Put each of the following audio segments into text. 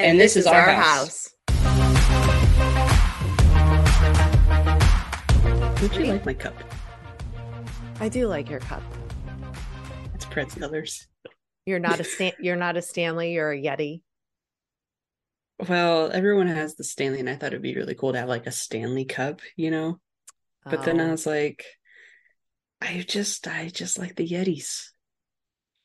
And, and this, this, is, our, our house. house. Don't you like my cup? I do like your cup. It's pretzels. You're not a Stan- you're not a Stanley. You're a Yeti. Well, everyone has the Stanley, and I thought it'd be really cool to have like a Stanley Cup, you know. But oh. then I oh. was like, I just, I just like the Yetis.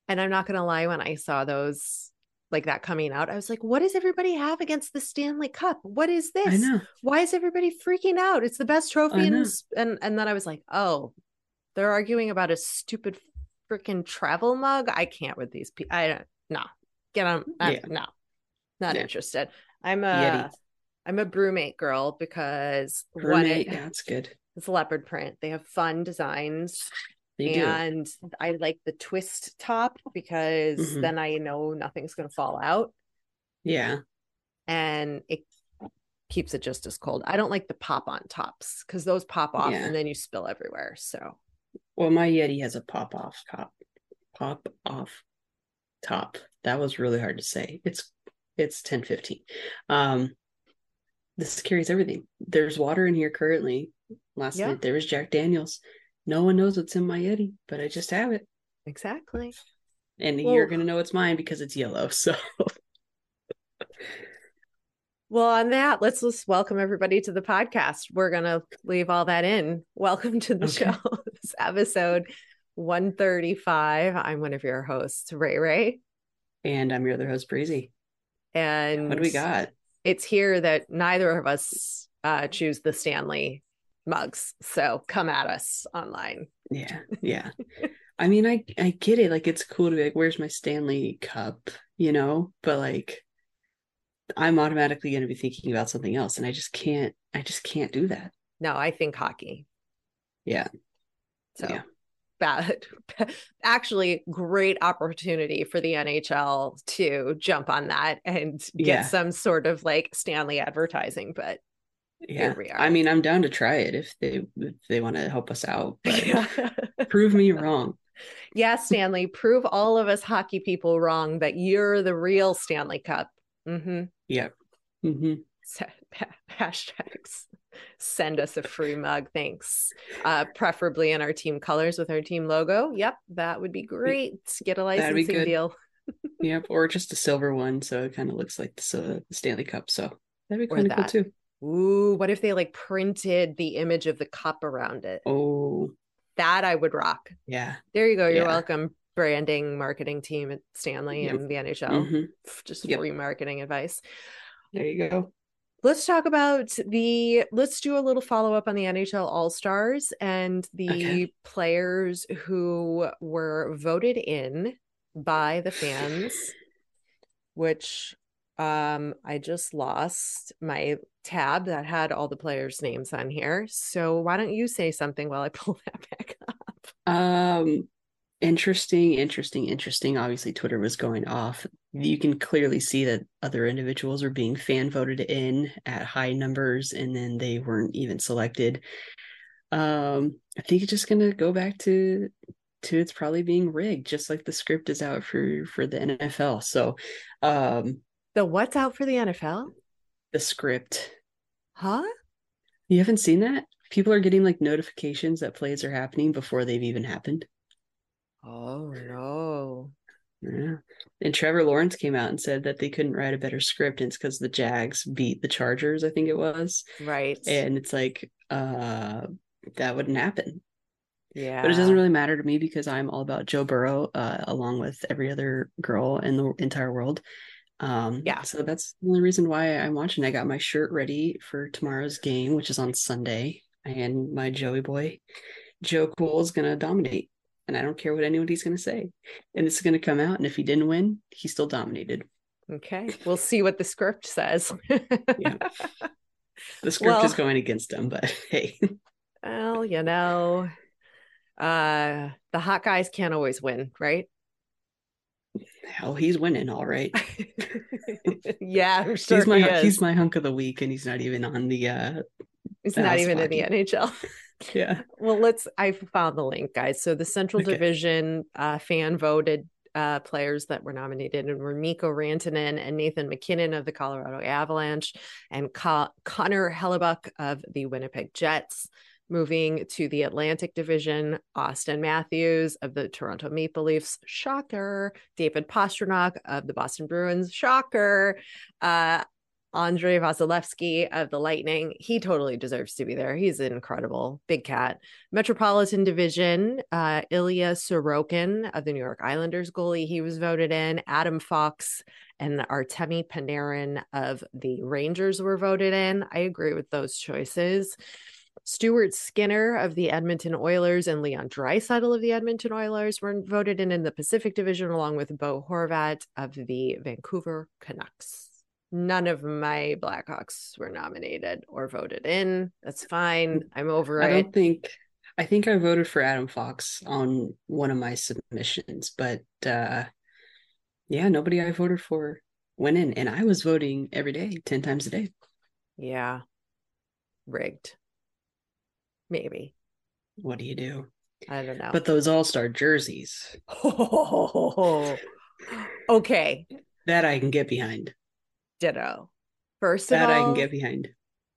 And I'm not gonna lie, when I saw those like that coming out, I was like, what does everybody have against the Stanley Cup? What is this? Why is everybody freaking out? It's the best trophy. In, and and then I was like, oh, they're arguing about a stupid freaking travel mug. I can't with these people. I don't no. Get on yeah. no. Not yeah. interested. I'm a Yeti. I'm a BrüMate girl because BrüMate, one, yeah, that's good. It's leopard print. They have fun designs. They and do. I like the twist top because mm-hmm. then I know nothing's going to fall out. Yeah. And it keeps it just as cold. I don't like the pop on tops because those pop off yeah. and then you spill everywhere. So, well, my Yeti has a pop off top, pop off top. That was really hard to say. It's it's 10 15. Um, this carries everything. There's water in here currently. Last yeah. night there was Jack Daniels no one knows what's in my Yeti, but I just have it. Exactly. And well, you're gonna know it's mine because it's yellow. So Well, on that, let's just welcome everybody to the podcast. We're gonna leave all that in. Welcome to the okay. show. this episode 135. I'm one of your hosts, Ray Ray. And I'm your other host, Breezy. And what do we got? It's here that neither of us uh, choose the Stanley mugs. So come at us online. Yeah. Yeah. I mean, I I get it. Like it's cool to be like, where's my Stanley cup? You know, but like I'm automatically gonna be thinking about something else. And I just can't I just can't do that. No, I think hockey. Yeah. So yeah. bad actually great opportunity for the NHL to jump on that and get yeah. some sort of like Stanley advertising, but yeah. i mean i'm down to try it if they if they want to help us out prove me wrong. Yeah stanley prove all of us hockey people wrong that you're the real stanley cup. Mm-hmm. Yeah. Mm-hmm. hashtags. Send us a free mug thanks. Uh preferably in our team colors with our team logo. Yep that would be great. Get a licensing deal. Yep or just a silver one so it kind of looks like the, the stanley cup so that'd be kind of cool too Ooh, what if they like printed the image of the cup around it? Oh, that I would rock. Yeah. There you go. You're yeah. welcome, branding marketing team at Stanley yep. and the NHL. Mm-hmm. Just yep. free marketing advice. There you go. Let's talk about the let's do a little follow up on the NHL All Stars and the okay. players who were voted in by the fans, which um i just lost my tab that had all the players names on here. So why don't you say something while i pull that back up? Um interesting interesting interesting. Obviously twitter was going off. You can clearly see that other individuals were being fan voted in at high numbers and then they weren't even selected. Um i think it's just gonna go back to to it's probably being rigged just like the script is out for for the nfl so um the what's out for the NFL? The script. Huh? You haven't seen that? People are getting like notifications that plays are happening before they've even happened. Oh no. Yeah. And Trevor Lawrence came out and said that they couldn't write a better script. And it's because the Jags beat the Chargers, I think it was. Right. And it's like, uh, that wouldn't happen. Yeah. But it doesn't really matter to me because I'm all about Joe Burrow, uh, along with every other girl in the entire world. Um, yeah. So that's the only reason why I'm watching. I got my shirt ready for tomorrow's game, which is on Sunday, and my Joey boy, Joe Cool, is going to dominate. And I don't care what anybody's going to say. And this is going to come out. And if he didn't win, he still dominated. Okay. We'll see what the script says. yeah. The script well, is going against him, but hey. Well, you know, uh the hot guys can't always win, right? Hell, he's winning all right. yeah, I'm sure he's my he he's my hunk of the week, and he's not even on the. uh He's not even in the NHL. yeah. Well, let's. I found the link, guys. So the Central okay. Division uh, fan voted uh, players that were nominated and were Mikko Rantanen and Nathan MacKinnon of the Colorado Avalanche and Co- Connor Hellebuyck of the Winnipeg Jets. Moving to the Atlantic Division, Auston Matthews of the Toronto Maple Leafs, shocker. David Pastrnak of the Boston Bruins, shocker. Uh, Andrei Vasilevskiy of the Lightning. He totally deserves to be there. He's an incredible. Big cat. Metropolitan Division, uh, Ilya Sorokin of the New York Islanders goalie. He was voted in. Adam Fox and Artemi Panarin of the Rangers were voted in. I agree with those choices. Stuart Skinner of the Edmonton Oilers and Leon Draisaitl of the Edmonton Oilers were voted in in the Pacific Division, along with Bo Horvat of the Vancouver Canucks. None of my Blackhawks were nominated or voted in. That's fine. I'm over I it. I don't think. I think I voted for Adam Fox on one of my submissions, but uh yeah, nobody I voted for went in, and I was voting every day, ten times a day. Yeah, rigged. Maybe. What do you do? I don't know. But those All Star jerseys. Oh, okay. That I can get behind. Ditto. First that all, That I can get behind.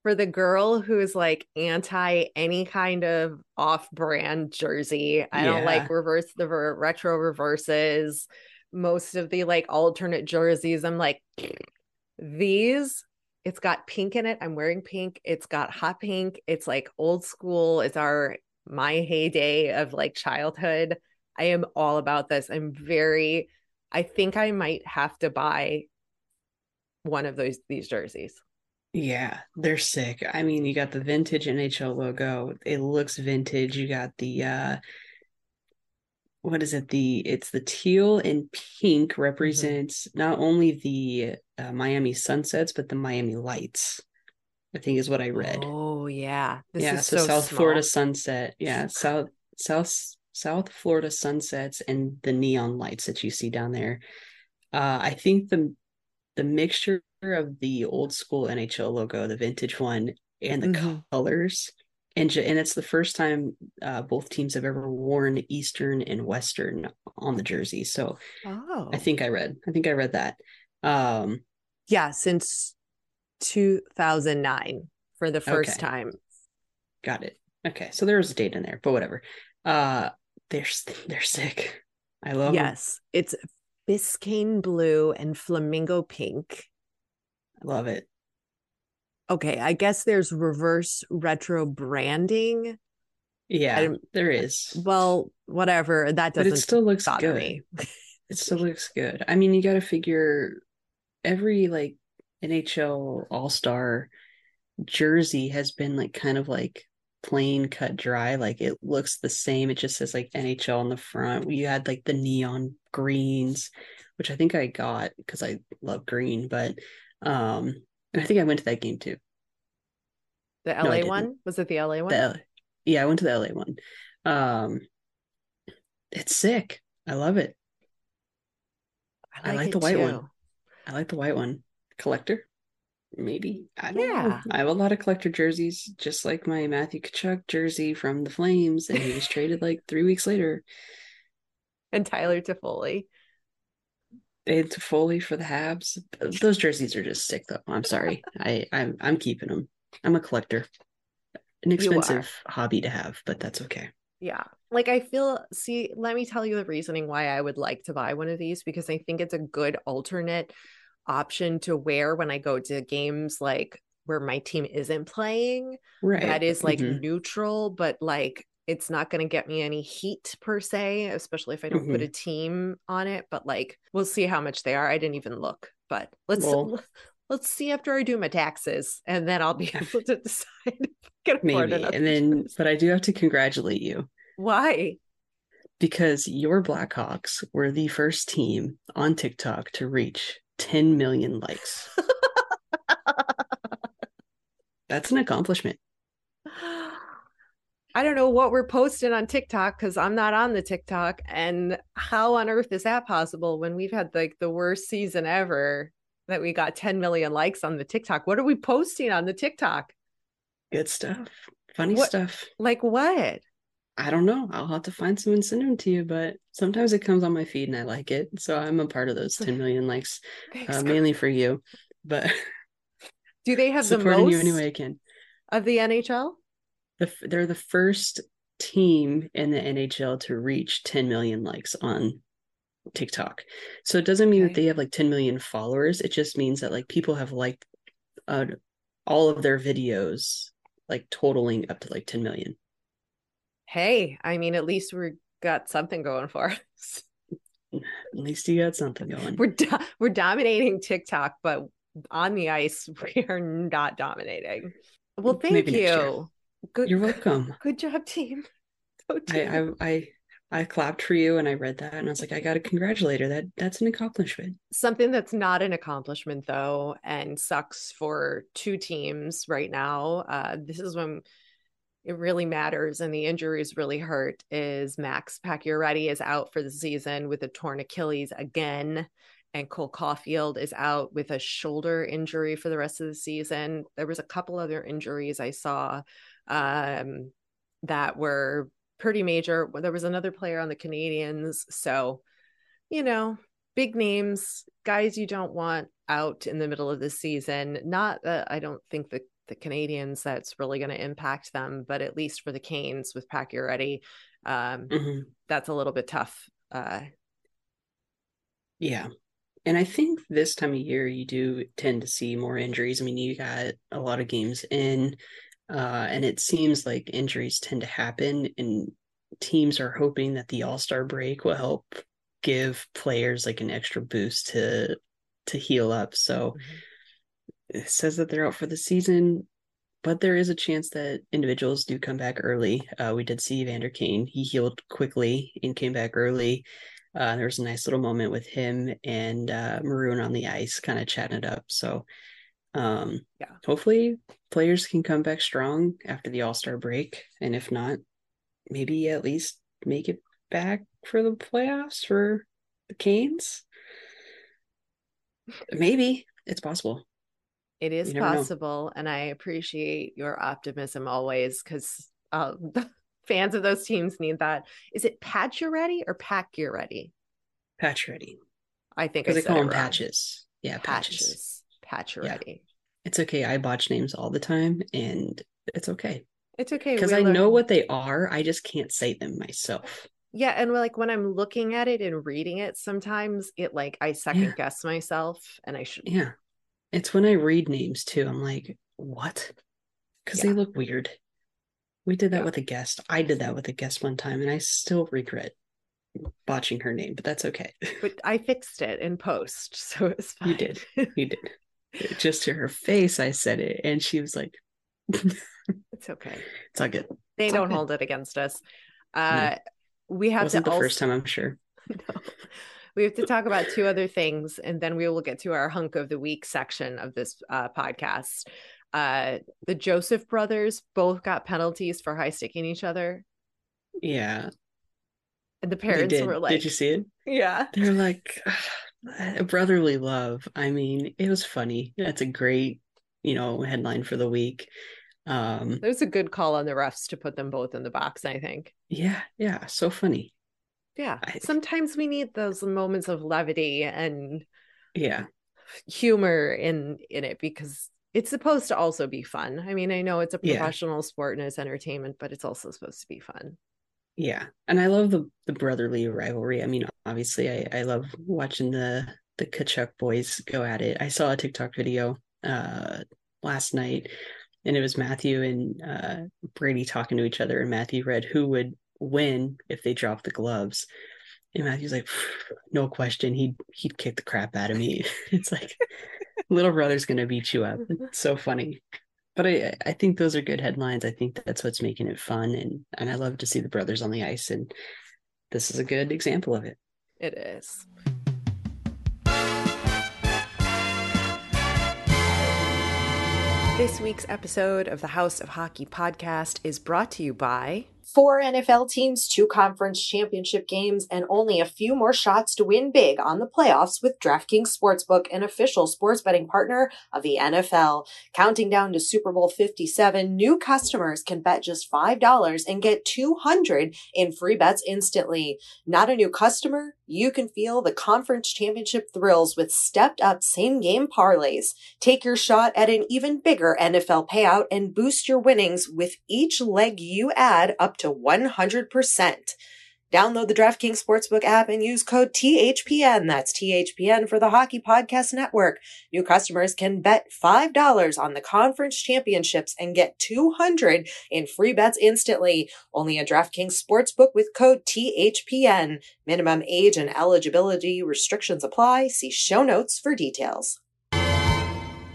For the girl who is like anti any kind of off brand jersey, I yeah. don't like reverse the retro reverses. Most of the like alternate jerseys, I'm like, these it's got pink in it. I'm wearing pink. It's got hot pink. It's like old school. It's our my heyday of like childhood. I am all about this. I'm very I think I might have to buy one of those these jerseys. Yeah, they're sick. I mean, you got the vintage NHL logo. It looks vintage. You got the uh what is it? The it's the teal and pink mm-hmm. represents mm-hmm. not only the uh, Miami sunsets but the Miami lights. I think is what I read. Oh yeah, this yeah. So, so, South small. Florida sunset. Yeah, South South South Florida sunsets and the neon lights that you see down there. Uh, I think the the mixture of the old school NHL logo, the vintage one, and the mm-hmm. colors and and it's the first time uh, both teams have ever worn Eastern and Western on the jersey. So oh. I think I read. I think I read that. Um, yeah, since 2009 for the first okay. time. Got it. Okay, so there was a date in there, but whatever. Uh, they're they're sick. I love. Yes, them. it's Biscayne blue and flamingo pink. I love it okay, I guess there's reverse retro branding. Yeah, there is. Well, whatever. That doesn't. But it still looks good. Me. it still looks good. I mean, you got to figure every like NHL All Star jersey has been like kind of like plain cut dry. Like it looks the same. It just says like NHL on the front. You had like the neon greens, which I think I got because I love green, but um I think I went to that game too. The LA no, one? Was it the LA one? The, yeah, I went to the LA one. Um it's sick. I love it. I like, I like the white too. one. I like the white one. Collector? Maybe. I don't yeah. know. I have a lot of collector jerseys, just like my Matthew Tkachuk jersey from the Flames, and he was traded like three weeks later. And Tyler Toffoli. And Foley for the Habs. Those jerseys are just sick, though. I'm sorry. I I'm I'm keeping them. I'm a collector. An expensive hobby to have, but that's okay. Yeah. Like I feel see, let me tell you the reasoning why I would like to buy one of these because I think it's a good alternate option to wear when I go to games like where my team isn't playing. Right. That is like mm-hmm. neutral, but like it's not going to get me any heat per se, especially if I don't mm-hmm. put a team on it. But like, we'll see how much they are. I didn't even look, but let's well, let's see after I do my taxes, and then I'll be able to decide. Maybe, and then, but I do have to congratulate you. Why? Because your Blackhawks were the first team on TikTok to reach 10 million likes. That's an accomplishment. I don't know what we're posting on TikTok because I'm not on the TikTok. And how on earth is that possible when we've had like the worst season ever that we got 10 million likes on the TikTok? What are we posting on the TikTok? Good stuff. Funny What- stuff. Like what? I don't know. I'll have to find some and send them to you, but sometimes it comes on my feed and I like it. So I'm a part of those 10 million likes, Thanks, uh, mainly for you, but Do they have the most you any way I can. of the NHL? The, they're the first team in the NHL to reach 10 million likes on TikTok. So it doesn't mean that they have like 10 million followers. It just means that like people have liked uh, all of their videos, like totaling up to like 10 million. Hey, I mean, at least we got something going for us. At least you got something going. We're do- we're dominating TikTok, but on the ice, we are not dominating. Well, thank Maybe you. Good. You're welcome. Good job, team. Go I, team. I I I clapped for you and I read that and I was like, I gotta congratulate her. That that's an accomplishment. Something that's not an accomplishment, though, and sucks for two teams right now. Uh, this is when it really matters and the injuries really hurt. Is Max Pacioretty is out for the season with a torn Achilles again, and Cole Caufield is out with a shoulder injury for the rest of the season. There was a couple other injuries I saw um, that were pretty major. There was another player on the Canadiens, so you know, big names, guys you don't want out in the middle of the season. Not that I don't think the the Canadiens that's really going to impact them, but at least for the Canes with Pacioretty, um, Mhm. that's a little bit tough. Uh, Yeah. And I think this time of year you do tend to see more injuries. I mean, you got a lot of games in, uh, and it seems like injuries tend to happen, and teams are hoping that the All Star break will help give players like an extra boost to to heal up. So it says that they're out for the season, but there is a chance that individuals do come back early. Uh, we did see Vander Kane; he healed quickly and came back early. Uh, there was a nice little moment with him and uh, Maroon on the ice, kind of chatting it up. So, um, Yeah. hopefully, players can come back strong after the All Star break, and if not, maybe at least make it back for the playoffs for the Canes. Maybe it's possible. it is You never know. possible, and I appreciate your optimism always because uh, the fans of those teams need that. Is it Pacioretty or Pacioretty? Patch ready I think I they call them wrong. patches. Yeah, patches. Patches. Pacioretty. It's okay. I botch names all the time, and it's okay It's okay because I know what they are. I just can't say them myself. Yeah, and like when I'm looking at it and reading it, sometimes it like I second Yeah. guess myself, and I should. Yeah. It's when I read names too. I'm like, what? Because they look weird. We did that Yeah. with a guest. I did that with a guest one time, and I still regret botching her name, but that's okay. But I fixed it in post, so it's fine. You did. You did. Just to her face, I said it, and she was like, "It's okay. it's all good." They It's don't good. hold it against us. Uh, we have Wasn't to the also, first time, I'm sure. No. We have to talk about two other things, and then we will get to our hunk of the week section of this uh, podcast. Uh, the Joseph brothers both got penalties for high sticking each other, Yeah, and the parents did. were like, did you see it? "Yeah, They're like brotherly love. I mean, it was funny. That's a great, you know, headline for the week. Um, there's a good call on the refs to put them both in the box." I think. yeah, yeah, so funny. Yeah, I- sometimes we need those moments of levity and Yeah, humor in in it because it's supposed to also be fun. I mean, I know it's a Yeah. professional sport and it's entertainment, but it's also supposed to be fun. Yeah, and I love the the brotherly rivalry. I mean, obviously, I I love watching the the Tkachuk boys go at it. I saw a TikTok video uh last night, and it was Matthew and uh Brady talking to each other, and Matthew read who would win if they dropped the gloves. And Matthew's like, no question, he'd he'd kick the crap out of me. it's like little brother's gonna beat you up. It's so funny but I, I think those are good headlines. I think that's what's making it fun, and and I love to see the brothers on the ice, and this is a good example of it. It is. This week's episode of the House of Hockey podcast is brought to you by Four NFL teams, two conference championship games, and only a few more shots to win big on the playoffs with DraftKings Sportsbook, an official sports betting partner of the NFL. Counting down to Super Bowl 57, new customers can bet just $5 and get 200 in free bets instantly. Not a new customer? You can feel the conference championship thrills with stepped up same game parlays. Take your shot at an even bigger NFL payout and boost your winnings with each leg you add up to 100%. Download the DraftKings Sportsbook app and use code THPN. That's THPN for the Hockey Podcast Network. New customers can bet $5 on the conference championships and get 200 in free bets instantly. Only a DraftKings Sportsbook with code THPN. Minimum age and eligibility restrictions apply. See show notes for details.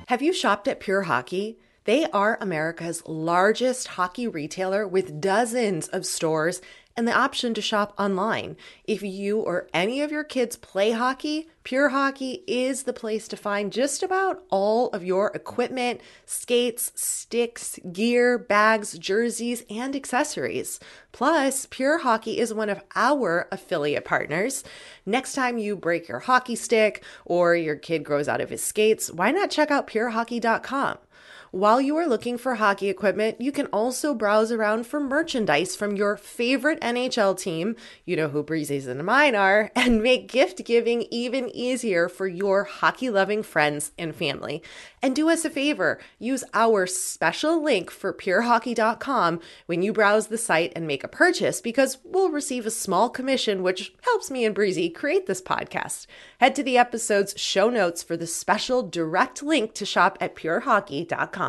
Have you shopped at Pure Hockey? They are America's largest hockey retailer with dozens of stores and the option to shop online. If you or any of your kids play hockey, Pure Hockey is the place to find just about all of your equipment, skates, sticks, gear, bags, jerseys, and accessories. Plus, Pure Hockey is one of our affiliate partners. Next time you break your hockey stick or your kid grows out of his skates, why not check out purehockey.com? While you are looking for hockey equipment, you can also browse around for merchandise from your favorite NHL team, you know who Breezy's and mine are, and make gift giving even easier for your hockey loving friends and family. And do us a favor, use our special link for purehockey.com when you browse the site and make a purchase because we'll receive a small commission, which helps me and Breezy create this podcast. Head to the episode's show notes for the special direct link to shop at purehockey.com.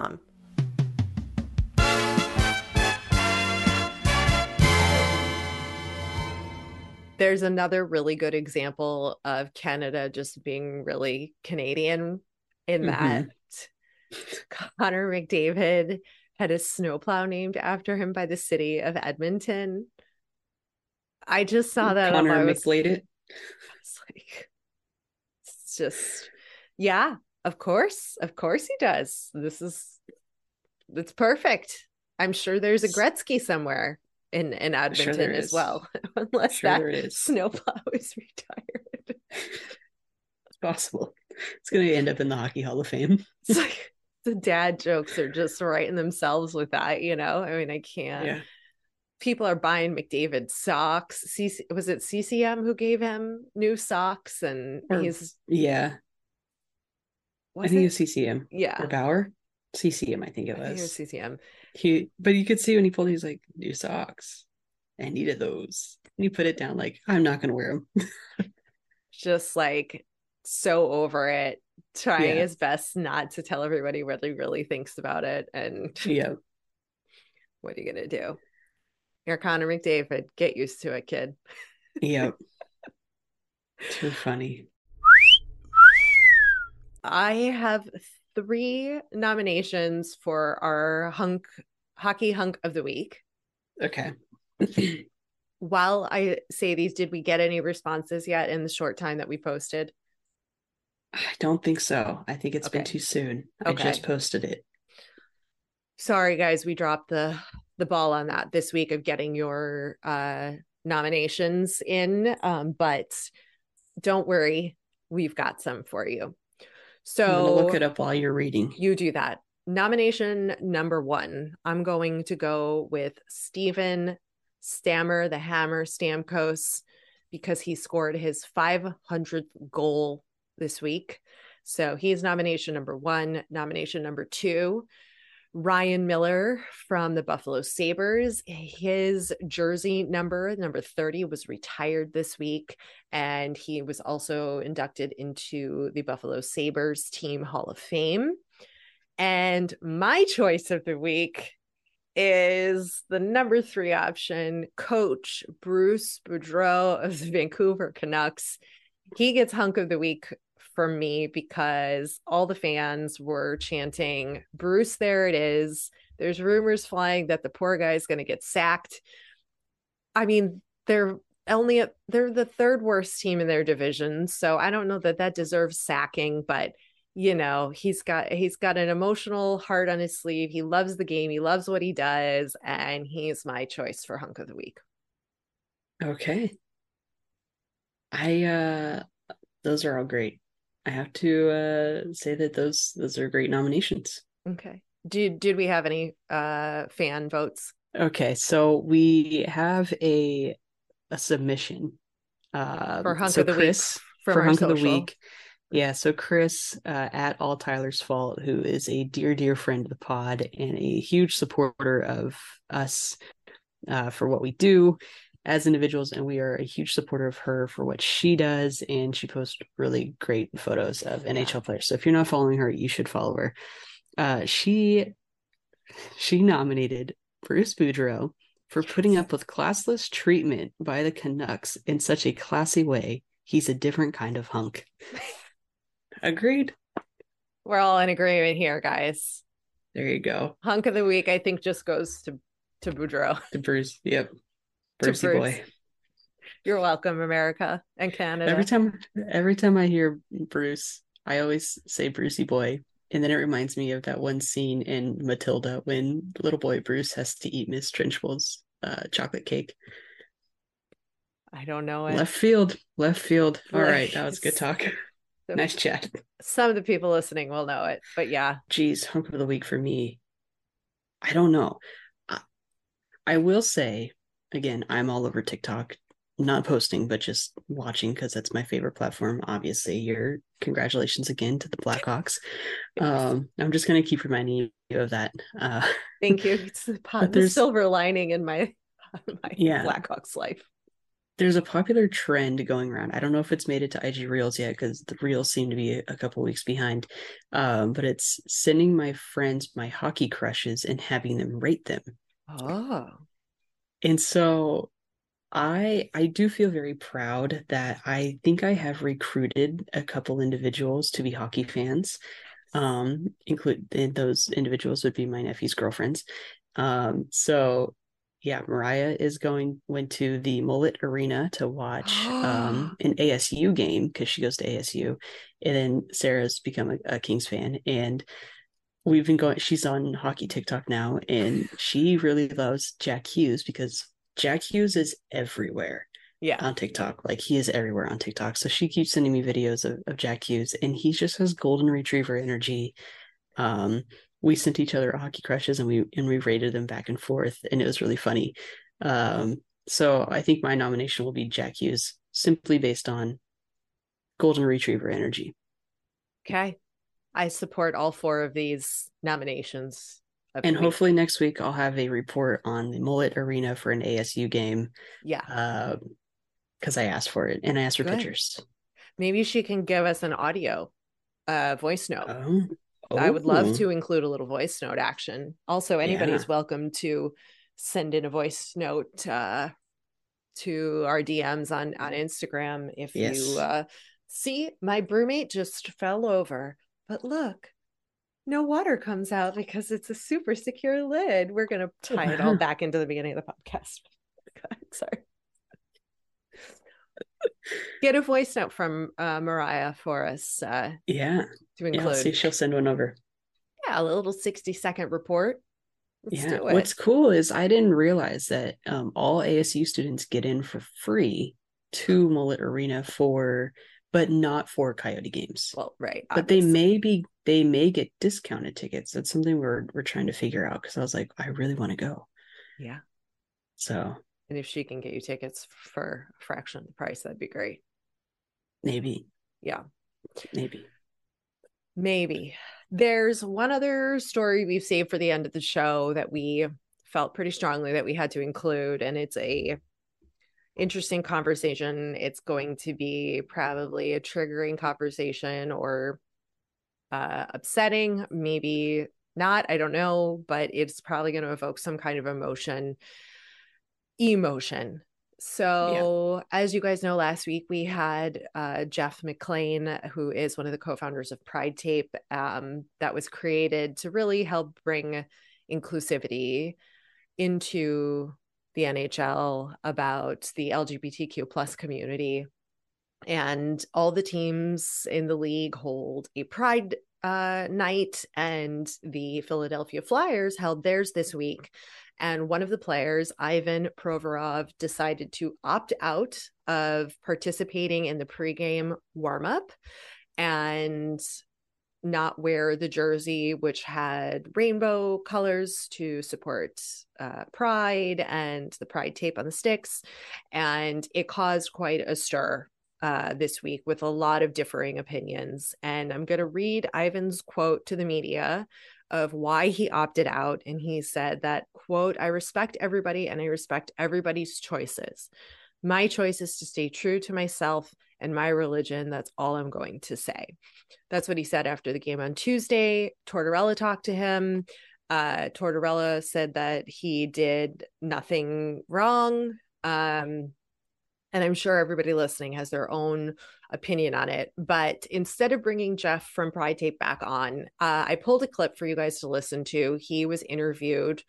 There's another really good example of Canada just being really Canadian in that mm-hmm. Connor McDavid had a snowplow named after him by the city of Edmonton. I just saw that. Connor McBlade it. I was like, it's just, yeah, of course, of course he does. This is it's perfect. I'm sure there's a Gretzky somewhere in in Edmonton sure as well, unless sure that snowplow is retired. it's possible. It's going to end up in the Hockey Hall of Fame. it's like the dad jokes are just writing themselves with that. You know, I mean, I can't. Yeah. People are buying McDavid socks. Was it CCM who gave him new socks? And or, he's yeah, I think it? was CCM. Yeah. Or Bauer. CCM, I think it was. I think it was CCM. He, but you could see when he pulled, he's like, new socks. I needed those. And he put it down, like, I'm not going to wear them. Just like so over it, trying yeah. his best not to tell everybody what he really thinks about it. And yeah, what are you going to do? You're Connor McDavid. Get used to it, kid. yep. Too funny. I have three nominations for our hunk hockey hunk of the week. Okay. While I say these, did we get any responses yet in the short time that we posted? I don't think so. I think it's okay. been too soon. Okay. I just posted it. Sorry guys, we dropped the the ball on that this week of getting your uh nominations in um but don't worry, we've got some for you. So look it up while you're reading. You do that. Nomination number one. I'm going to go with Steven Stammer, the Hammer Stamkos, because he scored his 500th goal this week. So he's nomination number one. Nomination number two, Ryan Miller from the Buffalo Sabres. His jersey number, number 30, was retired this week. And he was also inducted into the Buffalo Sabres Team Hall of Fame. And my choice of the week is the number three option, Coach Bruce Boudreau of the Vancouver Canucks. He gets hunk of the week for me because all the fans were chanting, Bruce, there it is. There's rumors flying that the poor guy is going to get sacked. I mean, they're only a, they're the third worst team in their division, so I don't know that that deserves sacking, but you know he's got he's got an emotional heart on his sleeve. He loves the game. He loves what he does and he's my choice for hunk of the week. Okay. I uh those are all great i have to uh say that those those are great nominations. Okay. Did did we have any uh fan votes? Okay so we have a a submission uh for hunk so of the chris week for hunk social. of the week. Yeah, so Chris uh, at All Tyler's Fault, who is a dear, dear friend of the pod and a huge supporter of us uh, for what we do as individuals, and we are a huge supporter of her for what she does, and she posts really great photos of NHL players. So if you're not following her, you should follow her. Uh, she she nominated Bruce Boudreau for putting up with classless treatment by the Canucks in such a classy way. He's a different kind of hunk. Agreed. we're all in agreement here guys There you go. hunk of the week i think just goes to to boudreau To Bruce. Yep. Brucey boy. you're welcome america and canada Every time every time I hear Bruce, I always say Brucey boy. And then it reminds me of that one scene in Matilda when little boy Bruce has to eat Miss Trunchbull's uh, chocolate cake. i don't know it Left field. Left field. All Right. right. That was good talk. So- nice chat. some of the people listening will know it but yeah Geez, hunk of the week for me. I don't know. I, I will say, again, I'm all over TikTok, not posting, but just watching because that's my favorite platform. Obviously, your congratulations again to the Blackhawks. Um, I'm just gonna keep reminding you of that. Uh, Thank you. It's the, po- But the silver lining in my my Yeah. Blackhawks life. there's a popular trend going around. I don't know if it's made it to IG Reels yet because the Reels seem to be a, a couple weeks behind. Um, but it's sending my friends my hockey crushes and having them rate them. Oh, and so i i do feel very proud that i think i have recruited a couple individuals to be hockey fans. Um include and those individuals would be my nephew's girlfriends. Um so yeah mariah is going went to the mullet arena to watch um an asu game because she goes to asu and then sarah's become a, a kings fan. And we've been going she's on hockey tiktok now and she really loves jack hughes because jack hughes is everywhere yeah. on tiktok. Like he is everywhere on tiktok. So she keeps sending me videos of, of jack hughes and he just has golden retriever energy. Um we sent each other hockey crushes and we and we rated them back and forth and it was really funny. Um so i think my nomination will be jack hughes simply based on golden retriever energy. Okay. I support all four of these nominations. and week. hopefully next week I'll have a report on the Mullet Arena for an ASU game yeah, because I asked for it and I asked for Good. pictures. maybe she can give us an audio, uh, voice note. Oh, I would love Oh. to include a little voice note action. Also, anybody's Yeah. welcome to send in a voice note uh, to our DMs on on Instagram if Yes. you uh, see my BrüMate just fell over, but look, no water comes out because it's a super secure lid. We're gonna tie it all back into the beginning of the podcast. Sorry. Get a voice note from uh, Mariah for us uh, Yeah, to include. I'll see she'll send one over. Yeah, a little 60 second report. Let's yeah. do it. What's cool is I didn't realize that um, all ASU students get in for free to Mullet Arena for, but not for Coyote games. well, right. but they may be they may get discounted tickets. That's something we're we're trying to figure out because I was like, I really want to go. Yeah. So And if she can get you tickets for a fraction of the price, that'd be great. maybe, Yeah. maybe. Maybe. There's one other story we've saved for the end of the show that we felt pretty strongly that we had to include, and it's a interesting conversation. It's going to be probably a triggering conversation or uh, upsetting, maybe not. I don't know, but it's probably going to evoke some kind of emotion. Emotion. So, as you guys know, last week we had uh, Jeff McLean, who is one of the co founders of Pride Tape, um, that was created to really help bring inclusivity into the NHL about the LGBTQ plus community. and all the teams in the league hold a pride uh, night, and the Philadelphia Flyers held theirs this week. And one of the players, Ivan Provorov, decided to opt out of participating in the pregame warm up and not wear the jersey, which had rainbow colors to support uh, pride and the pride tape on the sticks. And it caused quite a stir uh, this week with a lot of differing opinions. And I'm going to read Ivan's quote to the media of why he opted out. And he said that, quote, I respect everybody and I respect everybody's choices. My choice is to stay true to myself and my religion. That's all I'm going to say. That's what he said after the game on Tuesday. Tortorella talked to him. Uh, Tortorella said that he did nothing wrong. Um, and I'm sure everybody listening has their own opinion on it. But instead of bringing Jeff from Pride Tape back on, uh, I pulled a clip for you guys to listen to. He was interviewed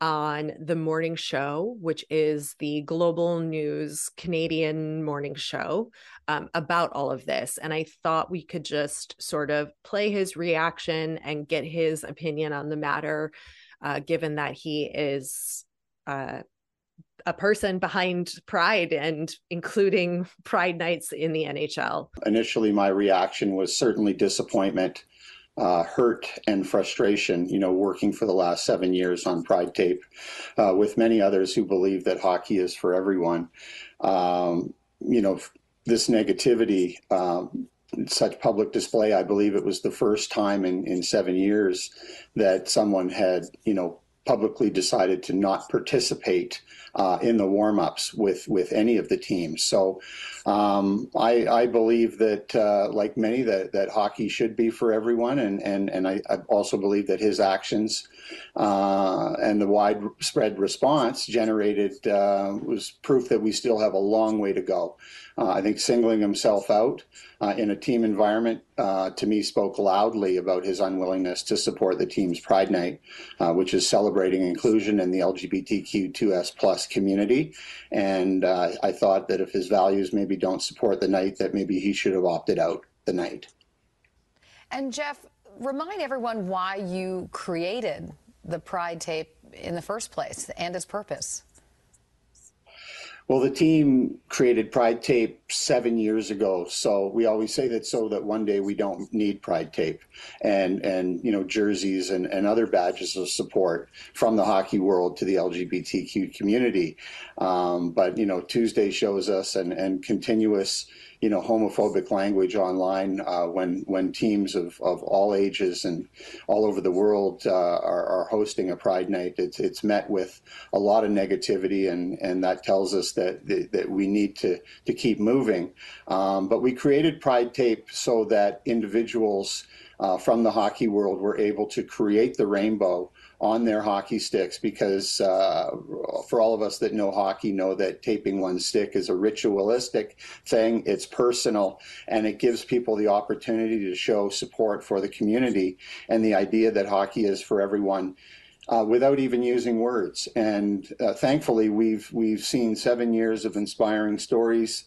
on the morning show, which is the global news Canadian morning show um, about all of this. And I thought we could just sort of play his reaction and get his opinion on the matter, uh, given that he is. Uh, a person behind Pride and including Pride nights in the NHL? Initially, my reaction was certainly disappointment, uh, hurt, and frustration. You know, working for the last seven years on Pride Tape uh, with many others who believe that hockey is for everyone. Um, you know, this negativity. Um, such public display. I believe it was the first time in, in seven years that someone had, you know, publicly decided to not participate uh, in the warm-ups with with any of the teams. So um, I, I, believe that, uh, like many, that, that hockey should be for everyone, and and and I, I also believe that his actions uh, and the widespread response generated uh, was proof that we still have a long way to go. Uh, I think singling himself out uh, in a team environment to me spoke loudly about his unwillingness to support the team's Pride Night, which is celebrating inclusion in the LGBTQ2S plus community. And I thought that if his values maybe don't support the night, that maybe he should have opted out the night. And Jeff, remind everyone why you created the Pride tape in the first place and its purpose. Well, the team created Pride Tape seven years ago, so we always say that so that one day we don't need Pride Tape and and you know jerseys and, and other badges of support from the hockey world to the LGBTQ community. Um, but you know Tuesday shows us and and continuous you know homophobic language online uh, when when teams of, of all ages and all over the world uh, are, are, hosting a Pride Night. It's it's met with a lot of negativity, and and that tells us that that we need to to keep moving. Um, but we created Pride Tape so that individuals. Uh, from the hockey world were able to create the rainbow on their hockey sticks because uh, for all of us that know hockey know that taping one stick is a ritualistic thing. It's personal and it gives people the opportunity to show support for the community and the idea that hockey is for everyone uh, without even using words. And uh, thankfully we've we've seen seven years of inspiring stories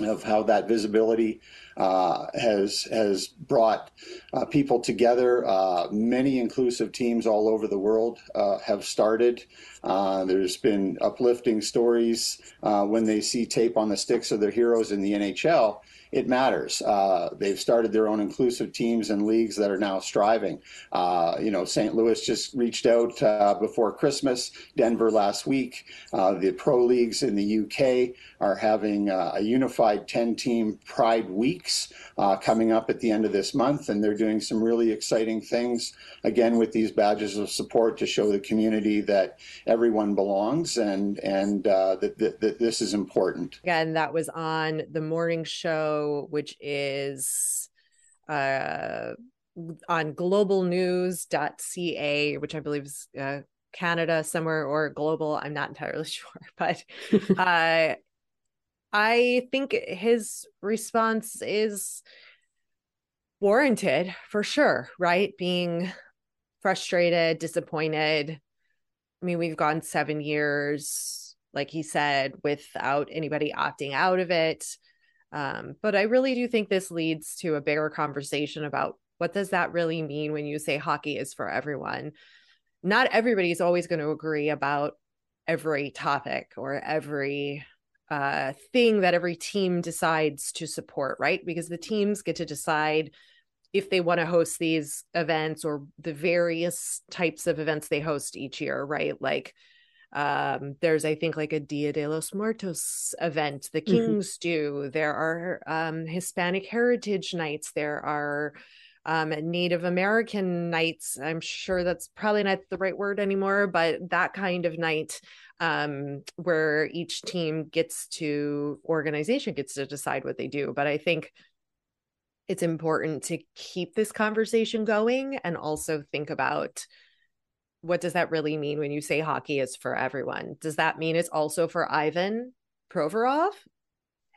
of how that visibility uh, has has brought uh, people together. Uh, many inclusive teams all over the world uh, have started. Uh, there's been uplifting stories uh, when they see tape on the sticks of their heroes in the NHL it matters. Uh, they've started their own inclusive teams and leagues that are now striving. Uh, you know, St. Louis just reached out uh, before Christmas, Denver last week. Uh, the pro leagues in the UK are having uh, a unified 10 team Pride Weeks uh, coming up at the end of this month, and they're doing some really exciting things again with these badges of support to show the community that everyone belongs and and that, that, that this is important. Again, that was on the morning show which is uh, on globalnews.ca, which I believe is uh, Canada somewhere or global. I'm not entirely sure, but uh, I think his response is warranted for sure, right? Being frustrated, disappointed. I mean, we've gone seven years, like he said, without anybody opting out of it Um, but I really do think this leads to a bigger conversation about what does that really mean when you say hockey is for everyone? Not everybody's always going to agree about every topic or every uh, thing that every team decides to support, right? Because the teams get to decide if they want to host these events or the various types of events they host each year, right? Like um, there's I think like a Dia de los Muertos event the mm-hmm. Kings mm-hmm. do. There are um, Hispanic Heritage Nights. There are um, Native American nights. I'm sure that's probably not the right word anymore, but that kind of night um, where each team gets to organization gets to decide what they do. But I think it's important to keep this conversation going and also think about what does that really mean when you say hockey is for everyone? Does that mean it's also for Ivan Provorov?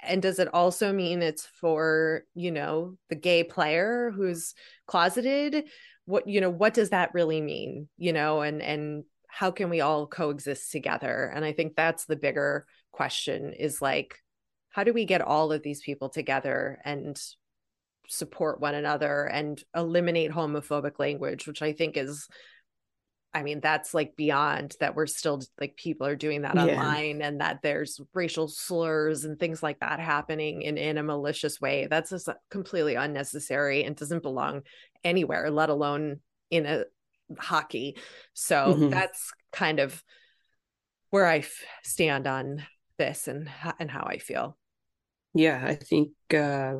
And does it also mean it's for, you know, the gay player who's closeted? What, you know, what does that really mean? You know, and and how can we all coexist together? And I think that's the bigger question is like, how do we get all of these people together and support one another and eliminate homophobic language, which I think is I mean, that's like beyond that we're still like people are doing that online yeah. and that there's racial slurs and things like that happening in, in a malicious way. That's just completely unnecessary and doesn't belong anywhere, let alone in a hockey. So mm-hmm. that's kind of where I f- stand on this and and how I feel. Yeah, I think uh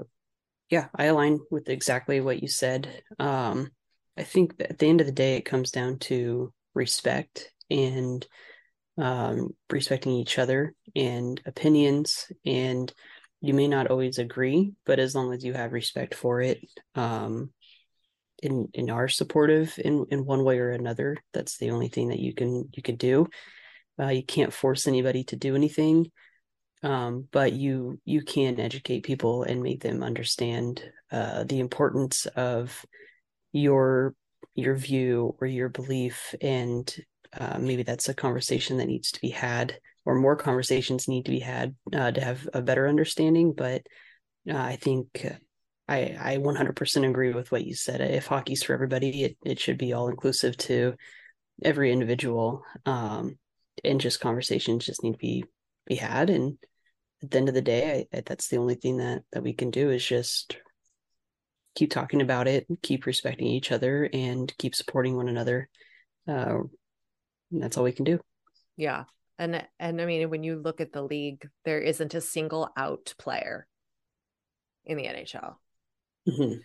yeah, I align with exactly what you said. Um I think at the end of the day, it comes down to respect and um, respecting each other and opinions. And you may not always agree, but as long as you have respect for it, um, and, and are supportive in, in one way or another, that's the only thing that you can you can do. Uh, you can't force anybody to do anything, um, but you you can educate people and make them understand uh, the importance of your your view or your belief and uh, maybe that's a conversation that needs to be had or more conversations need to be had uh, to have a better understanding but uh, i think I, I 100% agree with what you said. If hockey's for everybody, it, it should be all inclusive to every individual. Um, and just conversations just need to be be had. And at the end of the day, I, I, that's the only thing that that we can do is just keep talking about it, keep respecting each other, and keep supporting one another. Uh, that's all we can do. Yeah, and and I mean, when you look at the league, there isn't a single out player in the NHL. Mm-hmm.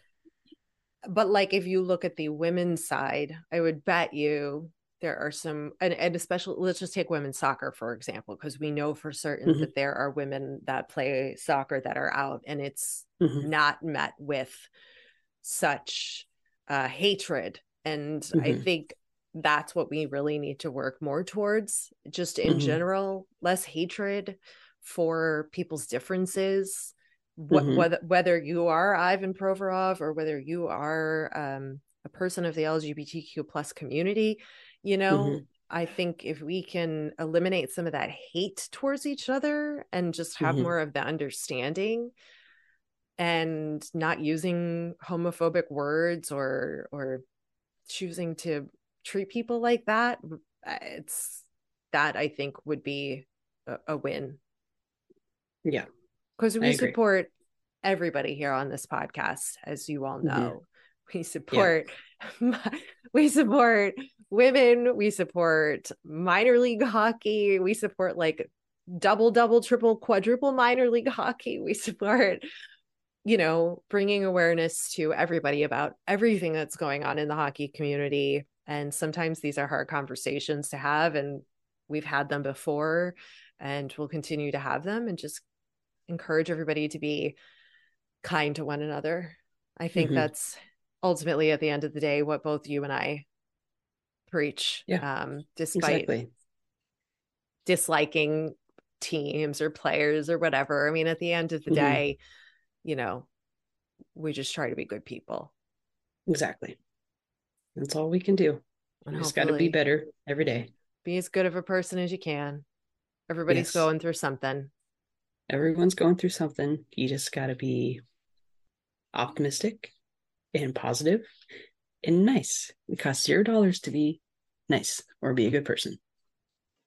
But like, if you look at the women's side, I would bet you there are some and, and especially let's just take women's soccer for example because we know for certain mm-hmm. that there are women that play soccer that are out and it's mm-hmm. not met with such uh, hatred. And mm-hmm. I think that's what we really need to work more towards, just in mm-hmm. general, less hatred for people's differences. Mm-hmm. whether whether you are Ivan Provorov or whether you are um, a person of the LGBTQ plus community, you know, mm-hmm. I think if we can eliminate some of that hate towards each other and just have mm-hmm. more of the understanding, and not using homophobic words or or choosing to treat people like that uh, it's that i think would be a, a win yeah because we support everybody here on this podcast as you all mm-hmm. know we support yeah. we support women we support minor league hockey we support like double double triple quadruple minor league hockey we support you know, bringing awareness to everybody about everything that's going on in the hockey community. And sometimes these are hard conversations to have, and we've had them before, and we'll continue to have them, and just encourage everybody to be kind to one another. I think mm-hmm. that's ultimately at the end of the day what both you and I preach. Yeah. Um, despite exactly. disliking teams or players or whatever. I mean, at the end of the mm-hmm. day, you know, we just try to be good people. Exactly. That's all we can do. We just got to be better every day. Be as good of a person as you can. Everybody's yes. going through something. everyone's going through something. You just got to be optimistic and positive and nice. It costs zero dollars to be nice or be a good person.